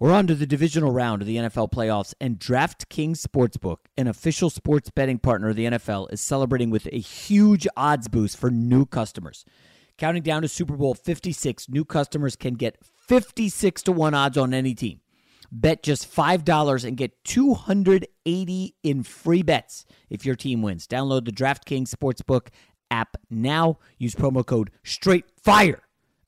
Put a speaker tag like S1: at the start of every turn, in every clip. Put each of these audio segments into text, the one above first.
S1: We're on to the divisional round of the NFL playoffs, and DraftKings Sportsbook, an official sports betting partner of the NFL, is celebrating with a huge odds boost for new customers. Counting down to Super Bowl 56, new customers can get 56 to 1 odds on any team. Bet just $5 and get 280 in free bets if your team wins. Download the DraftKings Sportsbook app now. Use promo code STRAIGhtFIRE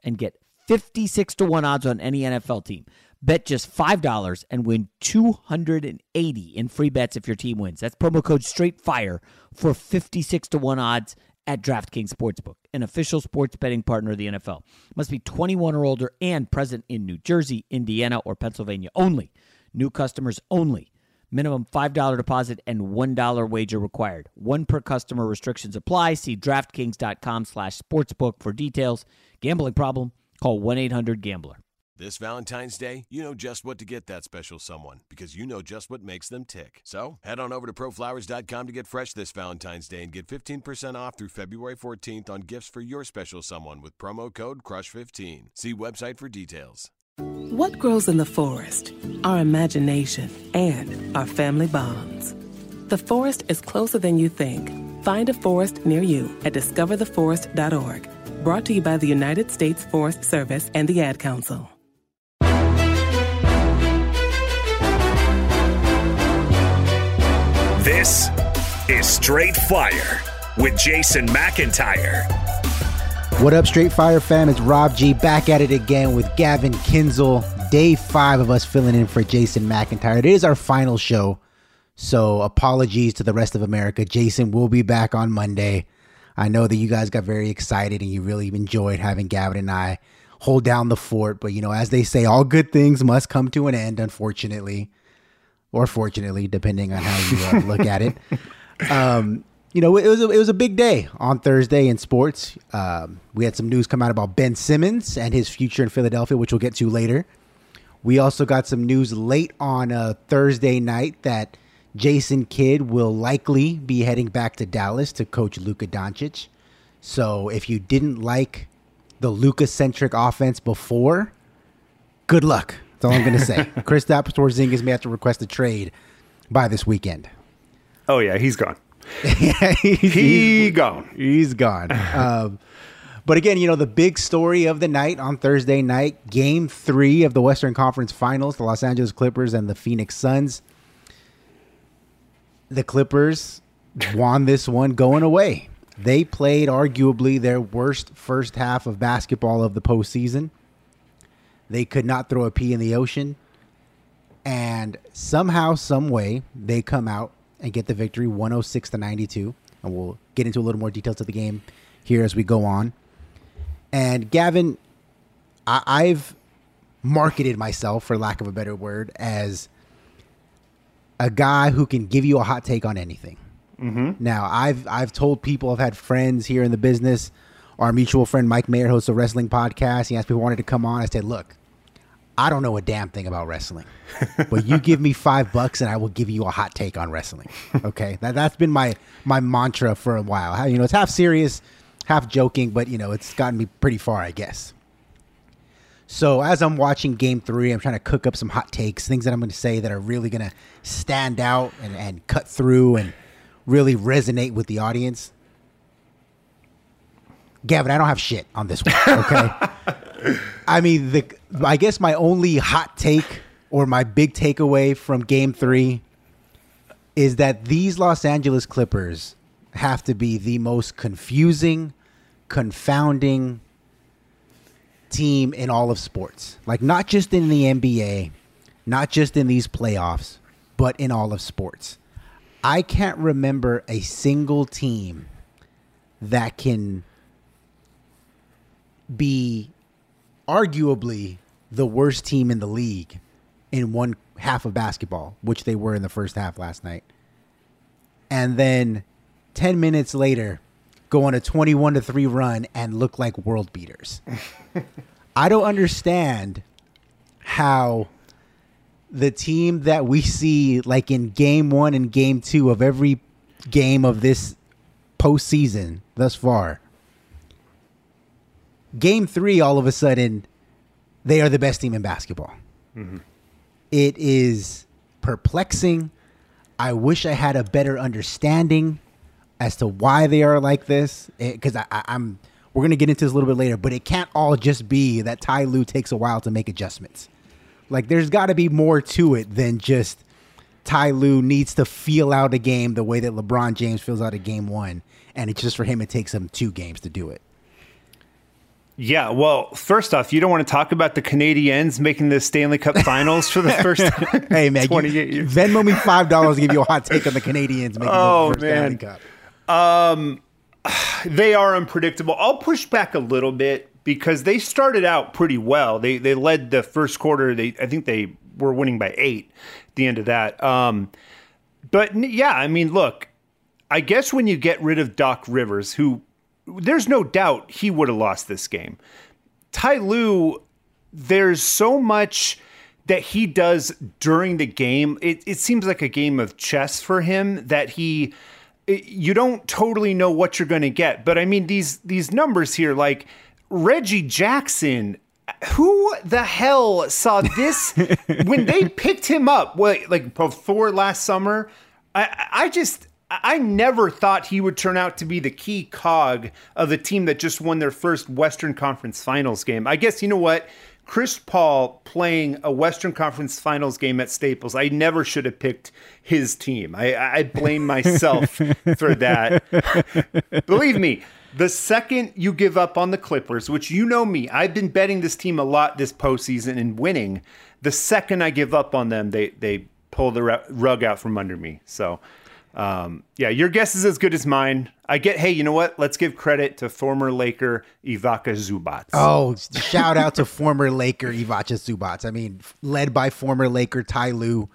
S1: and get 56 to 1 odds on any NFL team. Bet just $5 and win 280 in free bets if your team wins. That's promo code STRAIGhtFIRE for 56 to 1 odds at DraftKings Sportsbook, an official sports betting partner of the NFL. Must be 21 or older and present in New Jersey, Indiana, or Pennsylvania only. New customers only. Minimum $5 deposit and $1 wager required. One per customer restrictions apply. See DraftKings.com slash sportsbook for details. Gambling problem? Call 1-800-GAMBLER.
S2: This Valentine's Day, you know just what to get that special someone because you know just what makes them tick. So head on over to proflowers.com to get fresh this Valentine's Day and get 15% off through February 14th on gifts for your special someone with promo code CRUSH15. See website for details.
S3: What grows in the forest? Our imagination and our family bonds. The forest is closer than you think. Find a forest near you at discovertheforest.org. Brought to you by the United States Forest Service and the Ad Council.
S4: This is Straight Fire with Jason McIntyre.
S5: What up, Straight Fire fam? It's Rob G back at it again with Gavin Kinzel. Day five of us filling in for Jason McIntyre. It is our final show, so apologies to the rest of America. Jason will be back on Monday. I know that you guys got very excited and you really enjoyed having Gavin and I hold down the fort, but you know, as they say, all good things must come to an end, unfortunately, or fortunately, depending on how you uh, look at it. Um, you know, it was a, it was a big day on Thursday in sports. Um, we had some news come out about Ben Simmons and his future in Philadelphia, which we'll get to later. We also got some news late on uh, Thursday night that Jason Kidd will likely be heading back to Dallas to coach Luka Doncic. So if you didn't like the Luka centric offense before, good luck. That's all I'm going to say. Chris Porzingis may have to request a trade by this weekend.
S6: Oh yeah, he's gone.
S5: he's,
S6: he gone.
S5: He's gone. Um, but again, you know, the big story of the night on Thursday night, game three of the Western Conference Finals, the Los Angeles Clippers and the Phoenix Suns. The Clippers won this one going away. They played arguably their worst first half of basketball of the postseason. They could not throw a pea in the ocean. And somehow, some way, they come out and get the victory 106 to 92. And we'll get into a little more details of the game here as we go on. And Gavin, I- I've marketed myself, for lack of a better word, as a guy who can give you a hot take on anything.
S6: Mm-hmm.
S5: Now, I've I've told people, I've had friends here in the business. Our mutual friend Mike Mayer hosts a wrestling podcast. He asked people wanted to come on. I said, "Look, I don't know a damn thing about wrestling, but you give me five bucks and I will give you a hot take on wrestling." Okay, that that's been my my mantra for a while. How- You know, it's half serious, half joking, but you know, it's gotten me pretty far, I guess. So as I'm watching Game Three, I'm trying to cook up some hot takes, things that I'm going to say that are really going to stand out and, and cut through and really resonate with the audience. Gavin, I don't have shit on this one. Okay. I mean, the I guess my only hot take or my big takeaway from Game Three is that these Los Angeles Clippers have to be the most confusing, confounding team in all of sports. Like not just in the NBA, not just in these playoffs, but in all of sports. I can't remember a single team that can be arguably the worst team in the league in one half of basketball, which they were in the first half last night. And then 10 minutes later, go on a 21 to 3 run and look like world beaters. I don't understand how the team that we see like in game 1 and game 2 of every game of this postseason thus far. Game 3 all of a sudden they are the best team in basketball. Mm-hmm. It is perplexing. I wish I had a better understanding as to why they are like this. Eh, because I, I, I'm, we're gonna get into this a little bit later, but it can't all just be that Ty Lue takes a while to make adjustments. Like, there's got to be more to it than just Ty Lue needs to feel out a game the way that LeBron James feels out a game one, and it's just for him it takes him two games to do it.
S6: Yeah, well, first off, you don't want to talk about the Canadiens making the Stanley Cup Finals for the first time.
S5: hey man, you,
S6: 28 years.
S5: Venmo me five dollars to give you a hot take on the Canadiens making
S6: Oh,
S5: the first
S6: man.
S5: Stanley Cup.
S6: Um, they are unpredictable. I'll push back a little bit because they started out pretty well. They they led the first quarter. They I think they were winning by eight at the end of that. Um, but yeah, I mean, look, I guess when you get rid of Doc Rivers, who there's no doubt he would have lost this game. Ty Lue, there's so much that he does during the game. It, it seems like a game of chess for him that he you don't totally know what you're going to get. But I mean these these numbers here like Reggie Jackson who the hell saw this when they picked him up like before last summer I I just I never thought he would turn out to be the key cog of the team that just won their first Western Conference Finals game. I guess you know what? Chris Paul playing a Western Conference Finals game at Staples. I never should have picked his team. I, I blame myself for that. Believe me, the second you give up on the Clippers, which you know me, I've been betting this team a lot this postseason and winning. The second I give up on them, they they pull the rug out from under me. So, um, yeah, your guess is as good as mine. I get. Hey, you know what? Let's give credit to former Laker Ivica Zubac.
S5: Oh, shout out to former Laker Ivica Zubac. I mean, led by former Laker Ty Lue.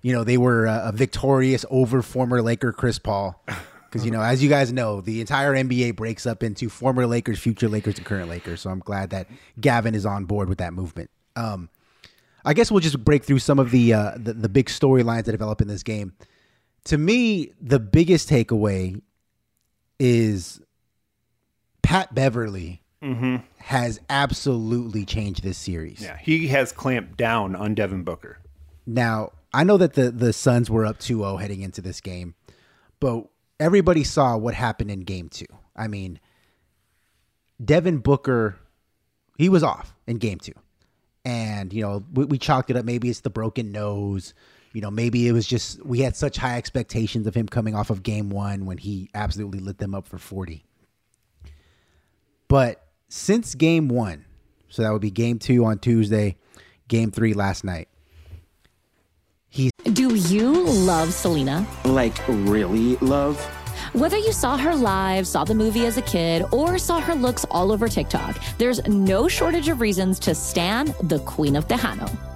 S5: You know, they were uh, victorious over former Laker Chris Paul. Because, you know, as you guys know, the entire NBA breaks up into former Lakers, future Lakers, and current Lakers. So I'm glad that Gavin is on board with that movement. Um, I guess we'll just break through some of the uh, the, the big storylines that develop in this game. To me, the biggest takeaway is Pat Beverley
S6: Mhm.
S5: has absolutely changed this series.
S6: Yeah, he has clamped down on Devin Booker.
S5: Now, I know that the the Suns were up 2-0 heading into this game, but everybody saw what happened in game 2. I mean, Devin Booker, he was off in game two. And, you know, we, we chalked it up. Maybe it's the broken nose. You know, maybe it was just we had such high expectations of him coming off of game one when he absolutely lit them up for 40. But since game one, so that would be game two on Tuesday, game three last night. He
S7: Do you love Selena?
S8: Like, really love?
S7: Whether you saw her live, saw the movie as a kid, or saw her looks all over TikTok, there's no shortage of reasons to stan the Queen of Tejano.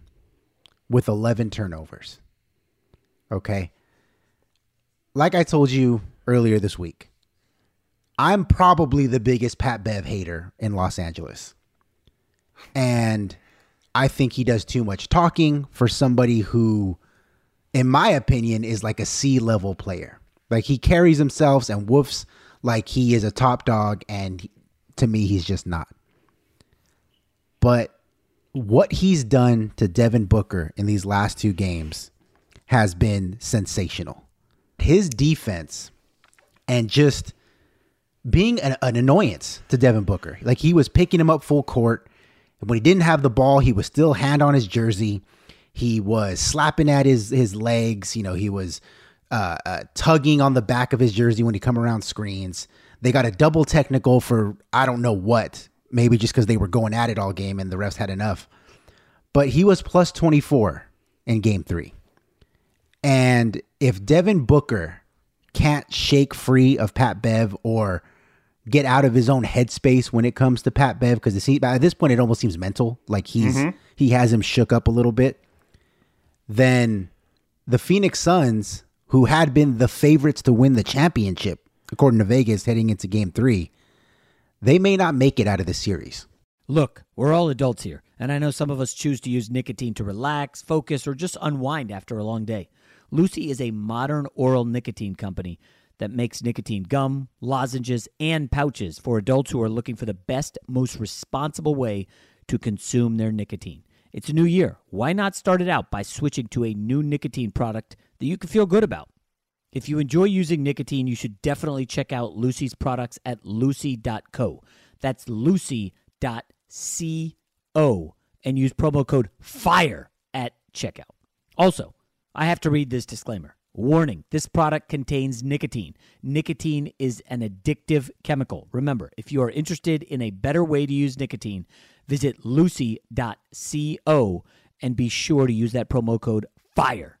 S5: with 11 turnovers. Okay. Like I told you earlier this week, I'm probably the biggest Pat Bev hater in Los Angeles. And I think he does too much talking for somebody who, in my opinion, is like a C level player. Like he carries himself and woofs like he is a top dog, and to me, he's just not. But what he's done to Devin Booker in these last two games has been sensational. His defense and just being an, an annoyance to Devin Booker. Like he was picking him up full court. And when he didn't have the ball, he was still hand on his jersey. He was slapping at his his legs. You know, he was uh, uh, tugging on the back of his jersey when he come around screens. They got a double technical for I don't know what. Maybe just because they were going at it all game and the refs had enough. But he was plus 24 in game three. And if Devin Booker can't shake free of Pat Bev or get out of his own headspace when it comes to Pat Bev, because at this point it almost seems mental, like he's
S6: Mhm.
S5: he has him shook up a little bit. Then the Phoenix Suns, who had been the favorites to win the championship, according to Vegas, heading into Game Three, they may not make it out of the series.
S1: Look, we're all adults here, and I know some of us choose to use nicotine to relax, focus, or just unwind after a long day. Lucy is a modern oral nicotine company that makes nicotine gum, lozenges, and pouches for adults who are looking for the best, most responsible way to consume their nicotine. It's a new year. Why not start it out by switching to a new nicotine product that you can feel good about? If you enjoy using nicotine, you should definitely check out Lucy's products at lucy.co. That's lucy.co and use promo code FIRE at checkout. Also, I have to read this disclaimer. Warning this product contains nicotine. Nicotine is an addictive chemical. Remember, if you are interested in a better way to use nicotine, visit lucy.co and be sure to use that promo code FIRE.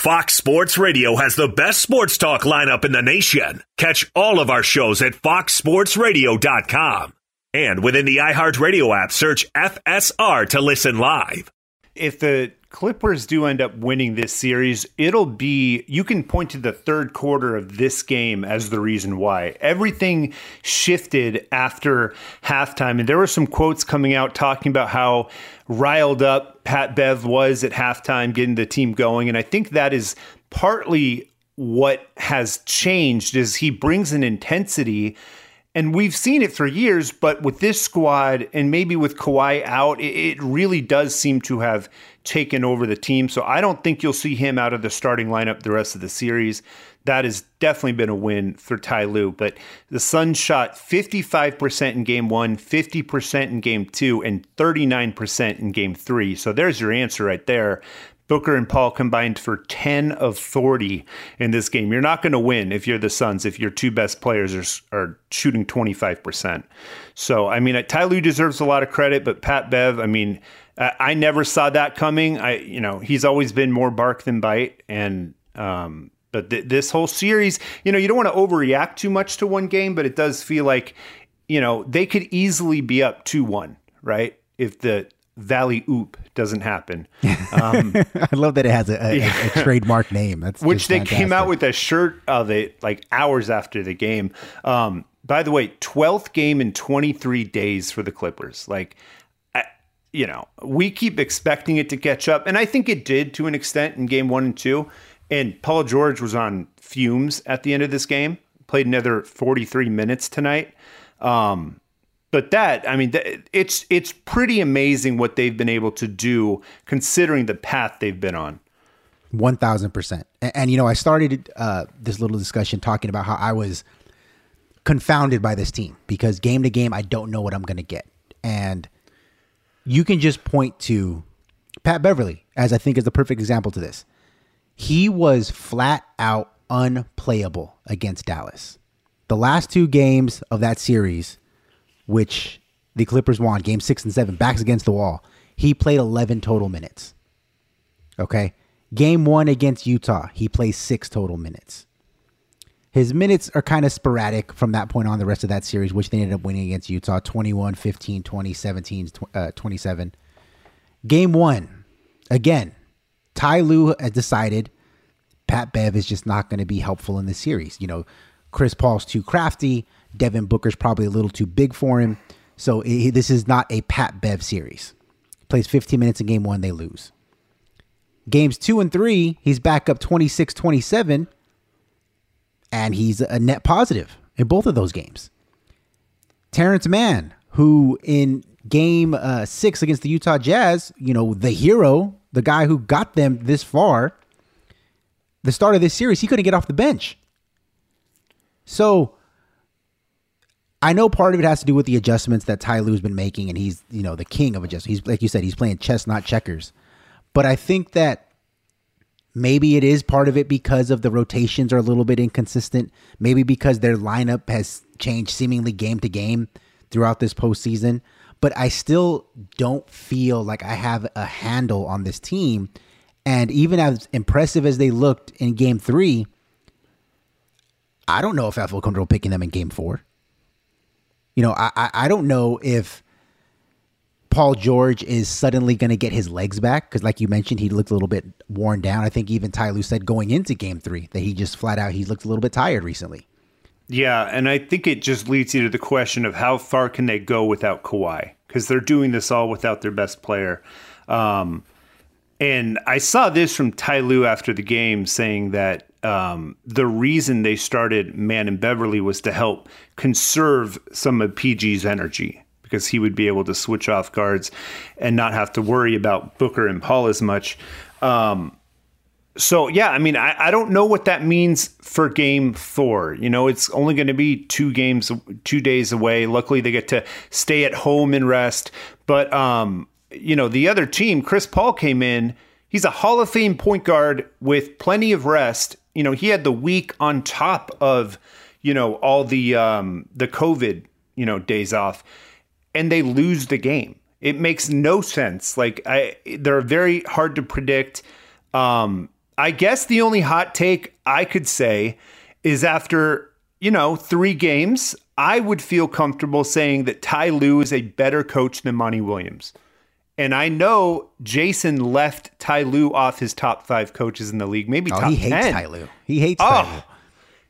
S4: Fox Sports Radio has the best sports talk lineup in the nation. Catch all of our shows at foxsportsradio.com. And within the iHeartRadio app, search FSR to listen live.
S6: If the Clippers do end up winning this series, it'll be, you can point to the third quarter of this game as the reason why. Everything shifted after halftime. And there were some quotes coming out talking about how riled up Pat Bev was at halftime, getting the team going. And I think that is partly what has changed is he brings an intensity and we've seen it for years, but with this squad and maybe with Kawhi out, it, really does seem to have taken over the team. So I don't think you'll see him out of the starting lineup the rest of the series. That has definitely been a win for Ty Lue. But the Suns shot 55% in game one, 50% in game two, and 39% in game three. So there's your answer right there. Booker and Paul combined for 10 of 40 in this game. You're not going to win if you're the Suns, if your two best players are, are shooting 25%. So, I mean, Ty Lue deserves a lot of credit, but Pat Bev, I mean, I never saw that coming. I, you know, he's always been more bark than bite. And, um, but th- this whole series, you know, you don't want to overreact too much to one game, but it does feel like, you know, they could easily be up 2 1, right? If the Valley Oop doesn't happen.
S5: Um, I love that it has a, a, yeah. a trademark name. That's
S6: which they came out with a shirt of it like hours after the game. Um, by the way, twelfth game in twenty three days for the Clippers. Like, I, you know, we keep expecting it to catch up, and I think it did to an extent in game one and two. And Paul George was on fumes at the end of this game. Played another forty three minutes tonight. Um, but that i mean it's it's pretty amazing what they've been able to do considering the path they've been on.
S5: 1000% and, and you know i started uh, this little discussion talking about how i was confounded by this team because game to game i don't know what i'm going to get. And you can just point to pat beverley as i think is the perfect example to this. He was flat out unplayable against dallas. The last two games of that series which the Clippers won game six and seven, backs against the wall. He played 11 total minutes. Okay. Game one against Utah, he plays six total minutes. His minutes are kind of sporadic from that point on the rest of that series, which they ended up winning against Utah 21, 15, 20, 17, uh, 27. Game one, again, Ty Lue has decided Pat Bev is just not going to be helpful in this series. You know, Chris Paul's too crafty. Devin Booker's probably a little too big for him. So this is not a Pat Bev series. Plays 15 minutes in game one, they lose. Games two and three, he's back up 26 27, and he's a net positive in both of those games. Terance Mann, who in game uh, six against the Utah Jazz, you know, the hero, the guy who got them this far, the start of this series, he couldn't get off the bench. So I know part of it has to do with the adjustments that Ty Lue's been making, and he's you know the king of adjustments. He's like you said, he's playing chess, not checkers. But I think that maybe it is part of it because of the rotations are a little bit inconsistent. Maybe because their lineup has changed seemingly game to game throughout this postseason. But I still don't feel like I have a handle on this team. And even as impressive as they looked in game three, I don't know if I feel comfortable picking them in game four. You know, I I don't know if Paul George is suddenly going to get his legs back because, like you mentioned, he looked a little bit worn down. I think even Ty Lue said going into Game Three that he just flat out he looked a little bit tired recently.
S6: Yeah, and I think it just leads you to the question of how far can they go without Kawhi because they're doing this all without their best player. Um, and I saw this from Ty Lue after the game saying that um, the reason they started Mann and Beverley was to help conserve some of PG's energy because he would be able to switch off guards and not have to worry about Booker and Paul as much. Um, so yeah, I mean, I, I don't know what that means for game four. You know, it's only going to be two games, two days away. Luckily, they get to stay at home and rest. But um, you know, the other team, Chris Paul came in. He's a Hall of Fame point guard with plenty of rest you know, he had the week on top of, you know, all the um, the COVID, you know, days off, and they lose the game. It makes no sense. Like I, they're very hard to predict. Um, I guess the only hot take I could say is after you know three games, I would feel comfortable saying that Ty Lue is a better coach than Monty Williams. And I know Jason left Ty Lue off his top five coaches in the league, maybe
S5: Oh,
S6: top
S5: he hates
S6: 10.
S5: Ty Lue. He hates
S6: oh,
S5: Ty Lue.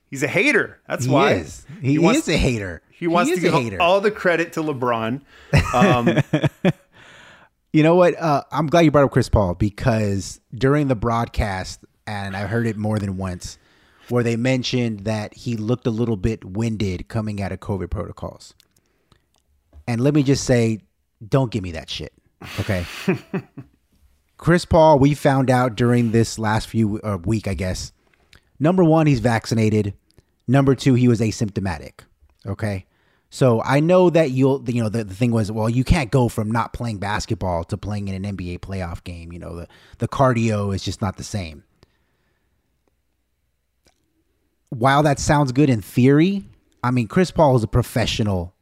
S6: He's a hater. That's
S5: He
S6: why.
S5: is. He is a hater.
S6: He wants
S5: He
S6: to give
S5: hater.
S6: all the credit to LeBron. Um,
S5: You know what? Uh, I'm glad you brought up Chris Paul because during the broadcast, and I heard it more than once, where they mentioned that he looked a little bit winded coming out of COVID protocols. And let me just say, don't give me that shit. Okay. Chris Paul, we found out during this last few uh, week, I guess. Number one, he's vaccinated. Number two, he was asymptomatic. Okay. So I know that you'll, you know, the, the thing was, well, you can't go from not playing basketball to playing in an NBA playoff game. You know, the, the cardio is just not the same. While that sounds good in theory, I mean, Chris Paul is a professional.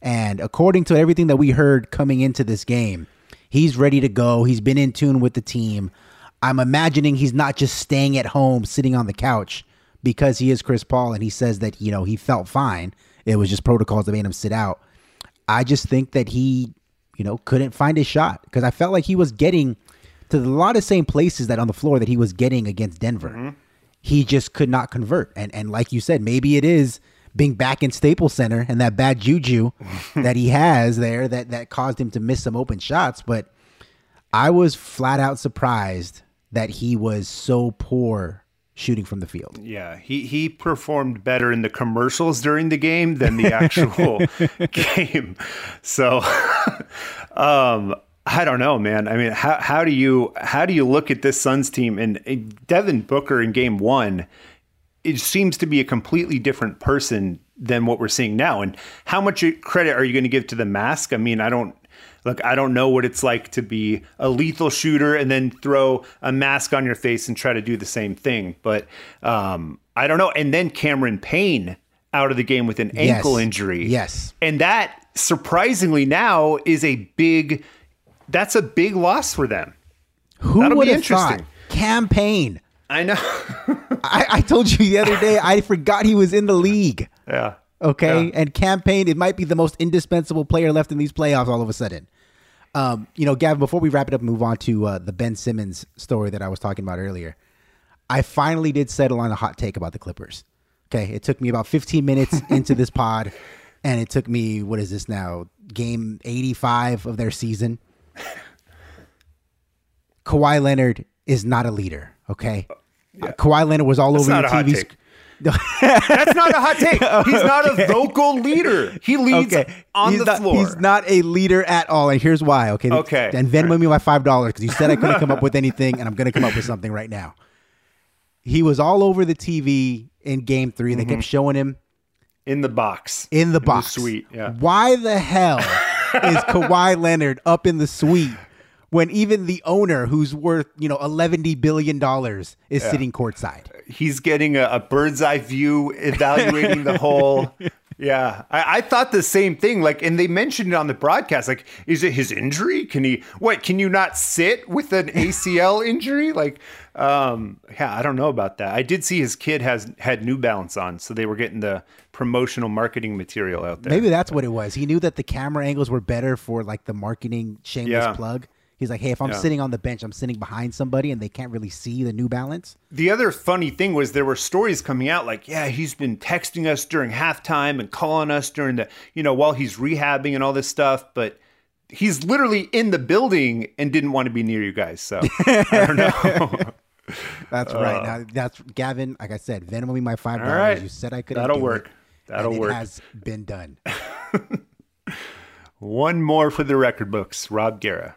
S5: And according to everything that we heard coming into this game, he's ready to go. He's been in tune with the team. I'm imagining he's not just staying at home sitting on the couch because he is Chris Paul and he says that, you know, he felt fine. It was just protocols that made him sit out. I just think that he, you know, couldn't find his shot because I felt like he was getting to a lot of same places that on the floor that he was getting against Denver. Mm-hmm. He just could not convert. And and like you said, maybe it is being back in Staples Center and that bad juju that he has there that that caused him to miss some open shots. But I was flat out surprised that he was so poor shooting from the field.
S6: Yeah, he he performed better in the commercials during the game than the actual game. So, um, I don't know, man. I mean, how how do you how do you look at this Suns team and Devin Booker in Game One? It seems to be a completely different person than what we're seeing now. And how much credit are you going to give to the mask? I mean, I don't look. I don't know what it's like to be a lethal shooter and then throw a mask on your face and try to do the same thing. But um, I don't know. And then Cameron Payne out of the game with an
S5: Yes.
S6: ankle injury.
S5: Yes.
S6: And that surprisingly now is a big that's a big loss for them.
S5: Who
S6: That'll be
S5: would have
S6: interesting.
S5: thought? Cam Payne.
S6: I know.
S5: I, I told you the other day I forgot he was in the league.
S6: Yeah.
S5: Okay.
S6: Yeah.
S5: And Cam Payne, it might be the most indispensable player left in these playoffs all of a sudden. Um, you know, Gavin, before we wrap it up and move on to uh, the Ben Simmons story that I was talking about earlier, I finally did settle on a hot take about the Clippers. Okay. It took me about 15 minutes into this pod, and it took me, what is this now? Game 85 of their season. Kawhi Leonard is not a leader. Okay. Uh, Kawhi Leonard was all
S6: That's
S5: over your TV.
S6: take. That's not a hot take. He's not
S5: Okay.
S6: a vocal leader. He leads on
S5: he's
S6: the
S5: not,
S6: floor.
S5: He's not a leader at all, and here's why. Okay.
S6: Okay.
S5: And Venmo me my five dollars because you said I couldn't come up with anything, and I'm going to come up with something right now. he was all over the TV in game 3 They kept
S6: Mhm.
S5: showing him
S6: in the box.
S5: in the box.
S6: suite, yeah.
S5: Why the hell is Kawhi Leonard up in the suite when even the owner, who's worth you know eleven billion dollars, is
S6: Yeah.
S5: sitting courtside?
S6: He's getting a, a bird's eye view, evaluating the whole. Yeah, I, I thought the same thing. Like, and they mentioned it on the broadcast. Like, is it his injury? Can he? What? Can you not sit with an ACL injury? Like, um, yeah, I don't know about that. I did see his kid has had New Balance on, so they were getting the promotional marketing material out there.
S5: Maybe that's what it was. He knew that the camera angles were better for like the marketing shameless
S6: Yeah.
S5: plug. He's like, hey, if I'm
S6: Yeah.
S5: sitting on the bench, I'm sitting behind somebody, and they can't really see the New Balance.
S6: The other funny thing was there were stories coming out like, yeah, he's been texting us during halftime and calling us during the, you know, while he's rehabbing and all this stuff, but he's literally in the building and didn't want to be near you guys. So I don't know.
S5: That's
S6: Uh,
S5: right. Now that's Gavin. Like I said, Venmo will be my five dollars.
S6: right.
S5: You said I couldn't.
S6: That'll work.
S5: It,
S6: That'll work.
S5: has been done.
S6: One more for the record books. Rob Guerra.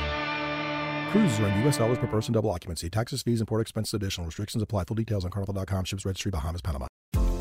S9: Cruises are in U.S. dollars per person, double occupancy. Taxes, fees, and port expenses additional. Restrictions apply. Full details on carnival.com. Ships registry, Bahamas, Panama.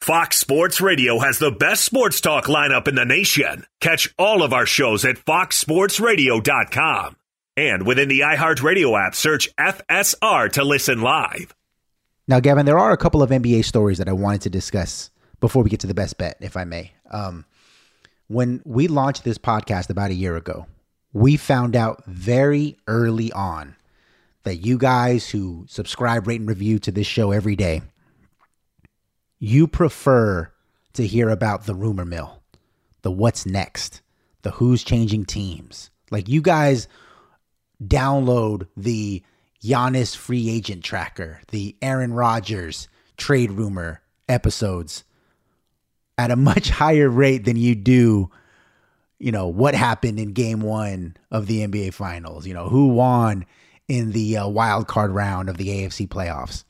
S4: Fox Sports Radio has the best sports talk lineup in the nation. Catch all of our shows at foxsportsradio.com. And within the iHeartRadio app, search FSR to listen live.
S5: Now, Gavin, there are a couple of NBA stories that I wanted to discuss before we get to the best bet, if I may. Um, when we launched this podcast about a year ago, we found out very early on that you guys who subscribe, rate, and review to this show every day, you prefer to hear about the rumor mill, the what's next, the who's changing teams. Like you guys download the Giannis free agent tracker, the Aaron Rodgers trade rumor episodes at a much higher rate than you do, you know, what happened in game one of the NBA Finals, you know, who won in the uh, wild card round of the AFC playoffs.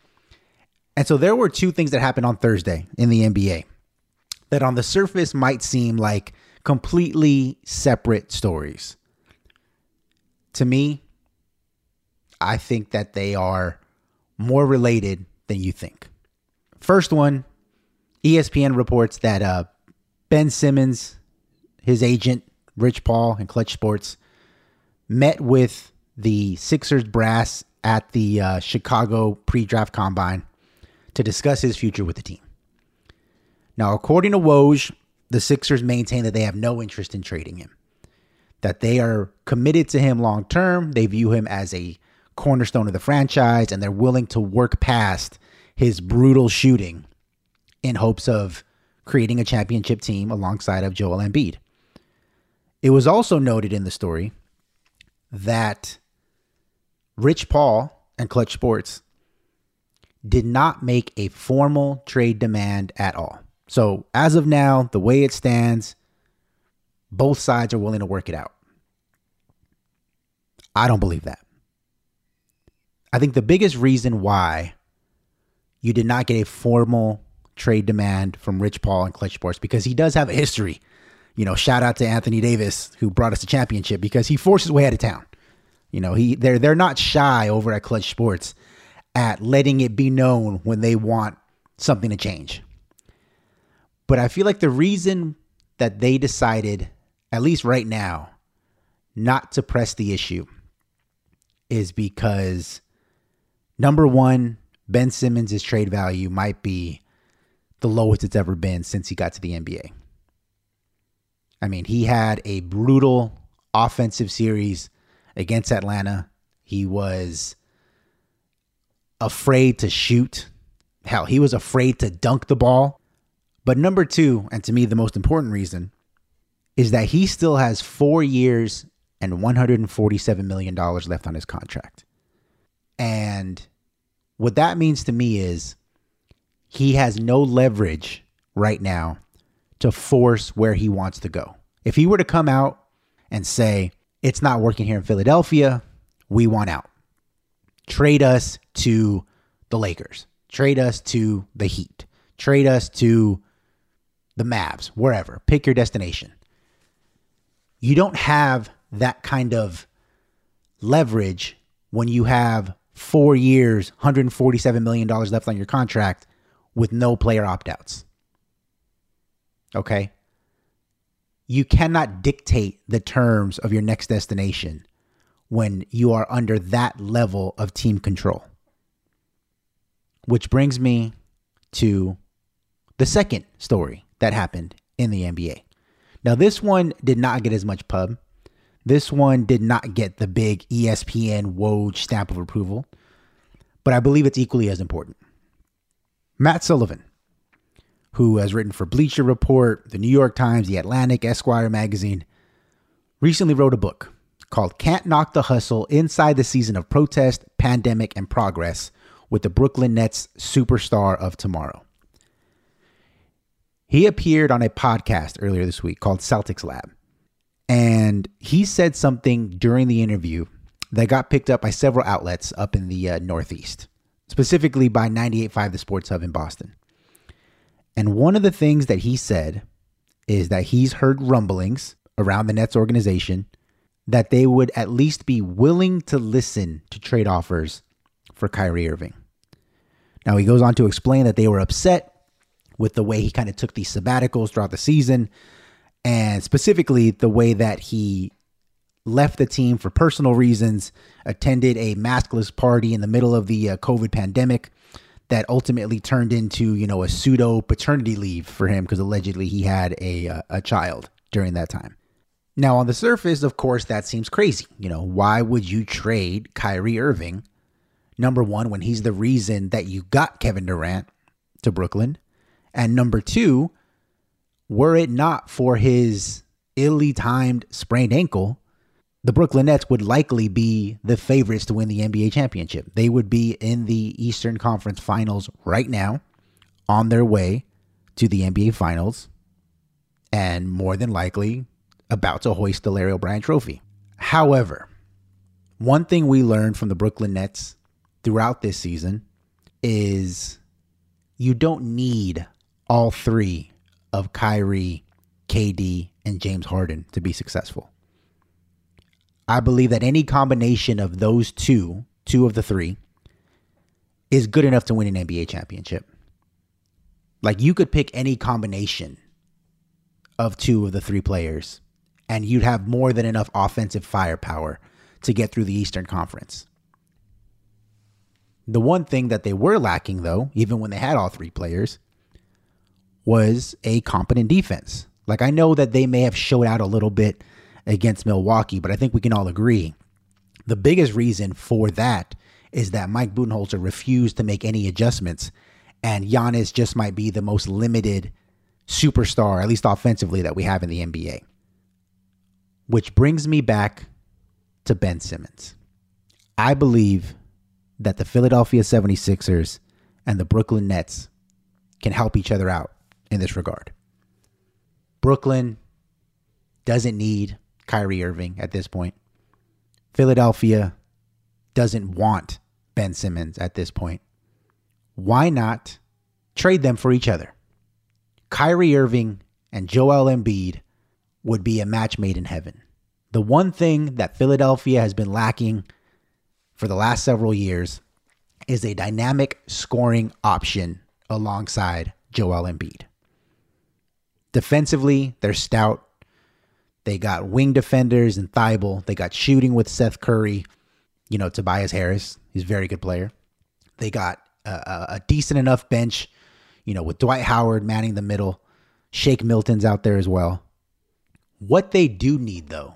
S5: And so there were two things that happened on Thursday in the NBA that on the surface might seem like completely separate stories. To me, I think that they are more related than you think. First one, ESPN reports that uh, Ben Simmons, his agent, Rich Paul, and Clutch Sports met with the Sixers brass at the uh, Chicago pre draft combine to discuss his future with the team. Now, according to Woj, the Sixers maintain that they have no interest in trading him, that they are committed to him long term. They view him as a cornerstone of the franchise, and they're willing to work past his brutal shooting in hopes of creating a championship team alongside of Joel Embiid. It was also noted in the story that Rich Paul and Clutch Sports did not make a formal trade demand at all. So, as of now, the way it stands, both sides are willing to work it out. I don't believe that. I think the biggest reason why you did not get a formal trade demand from Rich Paul and Clutch Sports because he does have a history. You know, shout out to Anthony Davis who brought us a championship because he forced his way out of town. You know, he they're they're not shy over at Clutch Sports at letting it be known when they want something to change. But I feel like the reason that they decided, at least right now, not to press the issue is because number one, Ben Simmons' trade value might be the lowest it's ever been since he got to the NBA. I mean, he had a brutal offensive series against Atlanta. He was afraid to shoot. Hell, he was afraid to dunk the ball. But number two, and to me the most important reason, is that he still has four years and $147 million left on his contract. And what that means to me is he has no leverage right now to force where he wants to go. If he were to come out and say, it's not working here in Philadelphia, we want out. Trade us to the Lakers, trade us to the Heat, trade us to the Mavs, wherever, pick your destination. You don't have that kind of leverage when you have four years, $147 million left on your contract with no player opt outs. Okay? You cannot dictate the terms of your next destination when you are under that level of team control. Which brings me to the second story that happened in the NBA. Now, this one did not get as much pub. This one did not get the big ESPN Woj stamp of approval, but I believe it's equally as important. Matt Sullivan, who has written for Bleacher Report, the New York Times, The Atlantic, Esquire magazine, recently wrote a book called Can't Knock the Hustle Inside the Season of Protest, Pandemic, and Progress with the Brooklyn Nets Superstar of Tomorrow. He appeared on a podcast earlier this week called Celtics Lab. And he said something during the interview that got picked up by several outlets up in the uh, Northeast, specifically by 98.5 The Sports Hub in Boston. And one of the things that he said is that he's heard rumblings around the Nets organization that they would at least be willing to listen to trade offers for Kyrie Irving. Now, he goes on to explain that they were upset with the way he kind of took these sabbaticals throughout the season, and specifically the way that he left the team for personal reasons, attended a maskless party in the middle of the uh, COVID pandemic that ultimately turned into, you know, a pseudo paternity leave for him because allegedly he had a uh, a child during that time. Now, on the surface, of course, that seems crazy. You know, why would you trade Kyrie Irving? Number one, when he's the reason that you got Kevin Durant to Brooklyn. And number two, were it not for his illy timed sprained ankle, the Brooklyn Nets would likely be the favorites to win the NBA championship. They would be in the Eastern Conference Finals right now, on their way to the NBA Finals, and more than likely about to hoist the Larry O'Brien trophy. However, one thing we learned from the Brooklyn Nets throughout this season is you don't need all three of Kyrie, KD, and James Harden to be successful. I believe that any combination of those two, two of the three, is good enough to win an NBA championship. Like you could pick any combination of two of the three players, and you'd have more than enough offensive firepower to get through the Eastern Conference. The one thing that they were lacking, though, even when they had all three players, was a competent defense. Like I know that they may have showed out a little bit against Milwaukee, but I think we can all agree the biggest reason for that is that Mike Budenholzer refused to make any adjustments, and Giannis just might be the most limited superstar, at least offensively, that we have in the NBA. Which brings me back to Ben Simmons. I believe that the Philadelphia 76ers and the Brooklyn Nets can help each other out in this regard. Brooklyn doesn't need Kyrie Irving at this point. Philadelphia doesn't want Ben Simmons at this point. Why not trade them for each other? Kyrie Irving and Joel Embiid would be a match made in heaven. The one thing that Philadelphia has been lacking for the last several years is a dynamic scoring option alongside Joel Embiid. Defensively, they're stout. They got wing defenders and Thybulle. They got shooting with Seth Curry. You know, Tobias Harris. He's a very good player. They got a, a decent enough bench, you know, with Dwight Howard manning the middle. Shake Milton's out there as well. What they do need, though,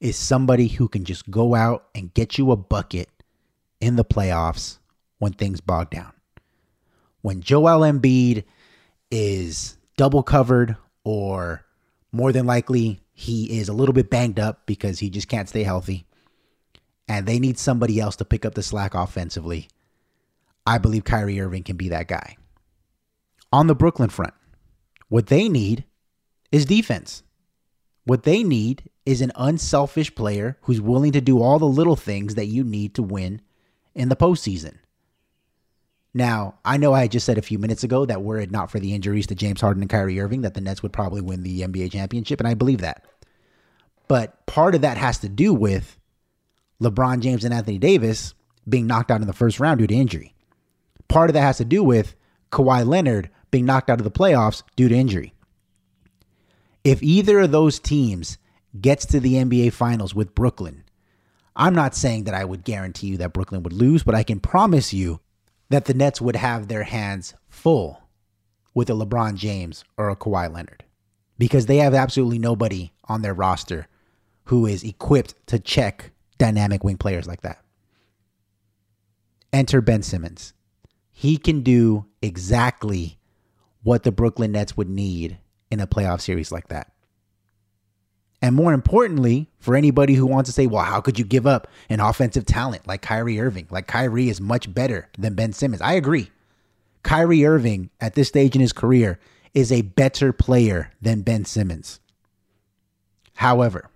S5: is somebody who can just go out and get you a bucket in the playoffs when things bog down. When Joel Embiid is double covered, or more than likely he is a little bit banged up because he just can't stay healthy, and they need somebody else to pick up the slack offensively, I believe Kyrie Irving can be that guy. On the Brooklyn front, what they need is defense. What they need is an unselfish player who's willing to do all the little things that you need to win in the postseason. Now, I know I just said a few minutes ago that were it not for the injuries to James Harden and Kyrie Irving, that the Nets would probably win the NBA championship, and I believe that. But part of that has to do with LeBron James and Anthony Davis being knocked out in the first round due to injury. Part of that has to do with Kawhi Leonard being knocked out of the playoffs due to injury. If either of those teams gets to the NBA Finals with Brooklyn, I'm not saying that I would guarantee you that Brooklyn would lose, but I can promise you that the Nets would have their hands full with a LeBron James or a Kawhi Leonard because they have absolutely nobody on their roster who is equipped to check dynamic wing players like that. Enter Ben Simmons. He can do exactly what the Brooklyn Nets would need in a playoff series like that. And more importantly, for anybody who wants to say, well, how could you give up an offensive talent like Kyrie Irving? Like Kyrie is much better than Ben Simmons. I agree. Kyrie Irving at this stage in his career is a better player than Ben Simmons. However,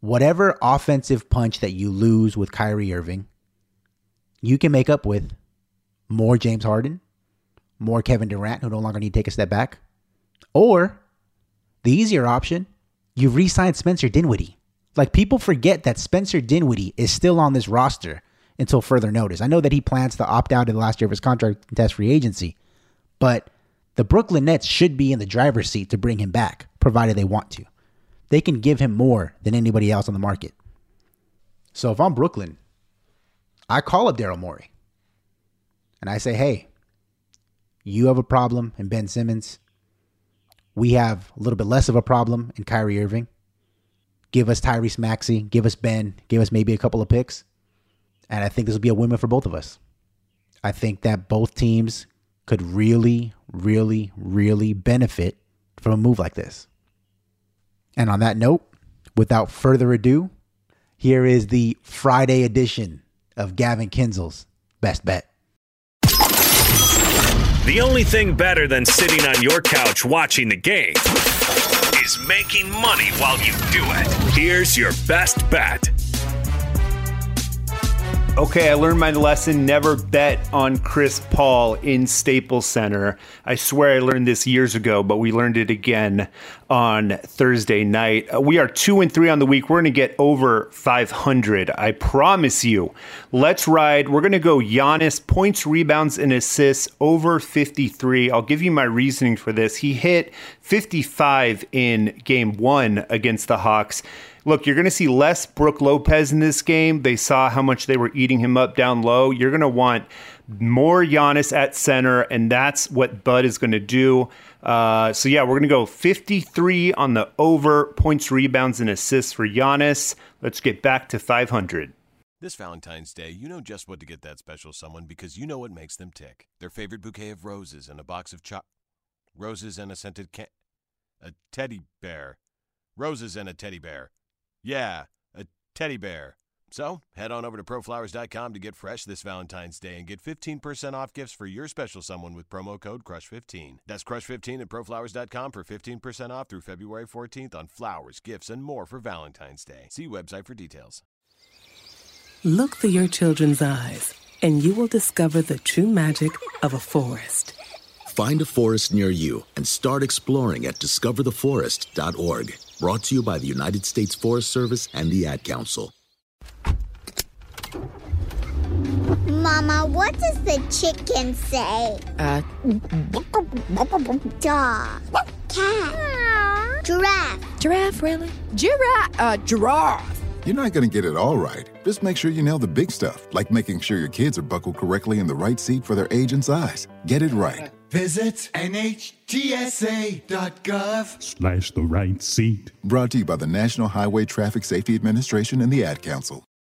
S5: whatever offensive punch that you lose with Kyrie Irving, you can make up with more James Harden, more Kevin Durant, who no longer need to take a step back, or the easier option, you re signed Spencer Dinwiddie. Like people forget that Spencer Dinwiddie is still on this roster until further notice. I know that he plans to opt out in the last year of his contract and test free agency, but the Brooklyn Nets should be in the driver's seat to bring him back, provided they want to. They can give him more than anybody else on the market. So if I'm Brooklyn, I call up Daryl Morey and I say, hey, you have a problem in Ben Simmons. We have a little bit less of a problem in Kyrie Irving. Give us Tyrese Maxey, give us Ben, give us maybe a couple of picks. And I think this will be a win for both of us. I think that both teams could really, really, really benefit from a move like this. And on that note, without further ado, here is the Friday edition of Gavin Kinzel's Best Bet.
S4: The only thing better than sitting on your couch watching the game is making money while you do it. Here's your best bet.
S6: Okay, I learned my lesson. Never bet on Chris Paul in Staples Center. I swear I learned this years ago, but we learned it again on Thursday night. Uh, we are two and three on the week. We're going to get over 500. I promise you. Let's ride. We're going to go Giannis points, rebounds, and assists over 53. I'll give you my reasoning for this. He hit 55 in game one against the Hawks. Look, you're going to see less Brook Lopez in this game. They saw how much they were eating him up down low. You're going to want more Giannis at center, and that's what Bud is going to do. Uh, so, yeah, we're going to go 53 on the over points, rebounds, and assists for Giannis. Let's get back to 500.
S2: This Valentine's Day, you know just what to get that special someone because you know what makes them tick. Their favorite bouquet of roses and a box of cho- roses and a scented can- a teddy bear. Roses and a teddy bear. Yeah, a teddy bear. So head on over to proflowers.com to get fresh this Valentine's Day and get 15% off gifts for your special someone with promo code CRUSH15. That's CRUSH15 at proflowers.com for 15% off through February 14th on flowers, gifts, and more for Valentine's Day. See website for details.
S3: Look through your children's eyes, and you will discover the true magic of a forest.
S10: Find a forest near you and start exploring at discovertheforest.org. Brought to you by the United States Forest Service and the Ad Council.
S11: Mama, what does the chicken say?
S12: Uh,
S11: Dog. Cat. Giraffe.
S12: giraffe, really? Giraffe, uh, giraffe.
S13: You're not going to get it all right. Just make sure you nail the big stuff, like making sure your kids are buckled correctly in the right seat for their age and size. Get it right.
S14: Visit NHTSA.gov
S13: Slash the right seat. Brought to you by the National Highway Traffic Safety Administration and the Ad Council.